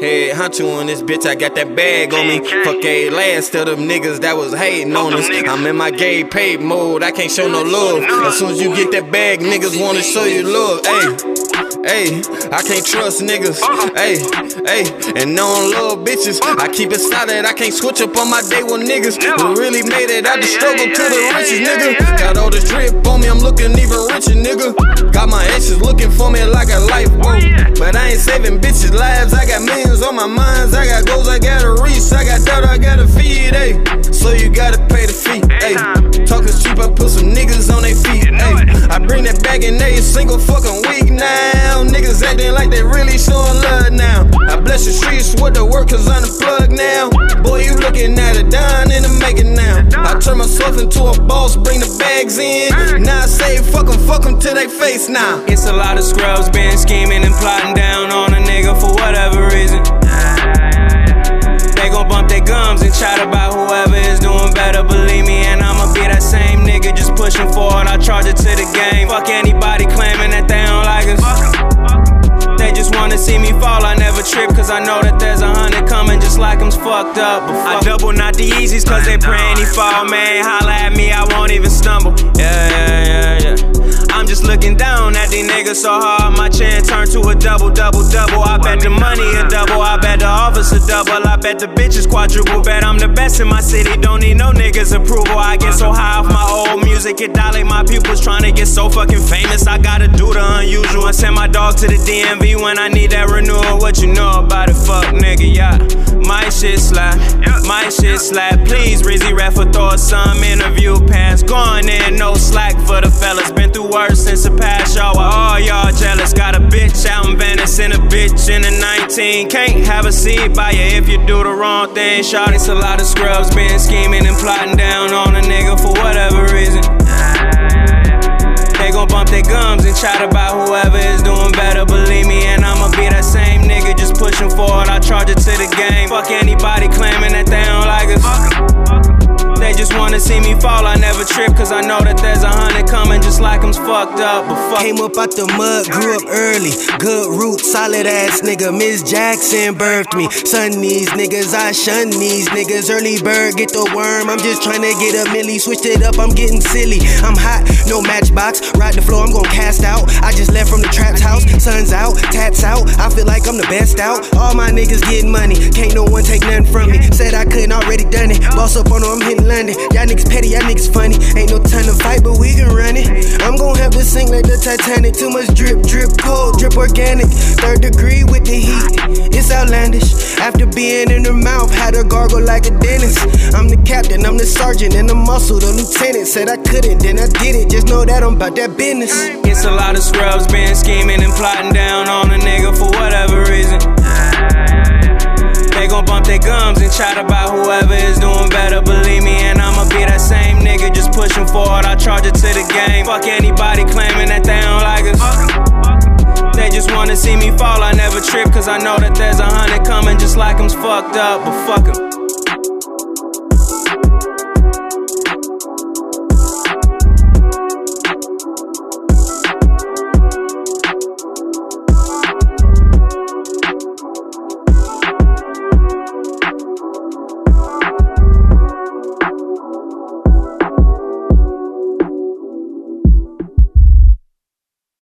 Head hunter on this bitch, I got that bag on me. Fuck a last of them niggas that was hating on us. I'm in my gay paid mode, I can't show no love. As soon as you get that bag, niggas wanna show you love. Hey. Hey, I can't trust niggas. Hey, hey, and no one love bitches. I keep it solid, I can't switch up on my day with niggas. Who really made it out the struggle to the riches, nigga. Got all the drip on me, I'm looking even richer, nigga. Got my exes looking for me like a life boat. But I ain't saving bitches' lives, I got millions on my minds. I got goals, I gotta reach. I got daughter, I gotta feed, hey. So you gotta pay the fee, hey. Talking cheap, I put some niggas on their feet, hey. I bring that back in every single fucking week now. Acting like they really showing love now. I bless the streets with the work cause I'm the plug now. Boy, you looking at it done in the making now. I turn myself into a boss, bring the bags in. Now I say fuck them, fuck them to their face now. It's a lot of scrubs been scheming and plotting down on a nigga for whatever reason. They gon' bump their gums and chat about whoever is doing better, believe me. And I'ma be that same nigga just pushing forward. I charge it to the game. Fuck anybody wanna see me fall. I never trip, cause I know that there's a hundred coming just like them's fucked up. But fuck. I double not the easies, cause they praying he fall, man. Holla at me, I won't even stumble. Yeah, yeah, yeah, yeah. I'm just looking down at these niggas so hard, my chin turned to a double, double, double. I bet the money a double, I office a double, I bet the bitches quadruple. Bet I'm the best in my city, don't need no niggas' approval. I get so high off my old music, it dilate my pupils. Trying to get so fucking famous, I gotta do the unusual. I send my dog to the DMV when I need that renewal. What you know about it, fuck nigga, yeah. My shit slap, my shit slap. Please, Rizzy Ref, throw some interview pass. Going in, no slack for the fellas. Been through worse since the past, y'all. While all y'all jealous. 19. Can't have a seat by you if you do the wrong thing. It's a lot of scrubs. Been scheming and plotting down on a nigga for whatever reason. They gon' bump their gums and chat about whoever is doing better, believe me. And I'ma be that same nigga just pushing forward. I charge it to the game. Fuck anybody claiming that they don't like us. Wanna see me fall. I never trip, cause I know that there's a hundred coming just like them's fucked up. But fuck. Came up out the mud, grew up early. Good root, solid ass nigga. Miss Jackson birthed me. Son these niggas, I shun these niggas. Early bird, get the worm. I'm just trying to get a milli. Switched it up, I'm getting silly. I'm hot, no matchbox. Ride the floor, I'm gon' cast out. I just left from the trap's house. Sun's out, tats out. I feel like I'm the best out. All my niggas getting money. Can't no one take nothing from me. Said I couldn't, already done it. Boss up on them, I'm hitting London. Y'all niggas petty, y'all niggas funny. Ain't no time to fight, but we can run it. I'm gon' have to sing like the Titanic. Too much drip, drip, cold, drip organic. Third degree with the heat. It's outlandish. After being in the mouth, had a gargle like a dentist. I'm the captain, I'm the sergeant, and the muscle, the lieutenant. Said I couldn't, then I did it. Just know that I'm about that business. It's a lot of scrubs been scheming and plotting down on a nigga for whatever reason. They gon' bump their gums and chat about pushing forward. I charge it to the game. Fuck anybody claiming that they don't like us. They just wanna see me fall. I never trip, cause I know that there's a hundred coming just like them's fucked up, but fuck 'em.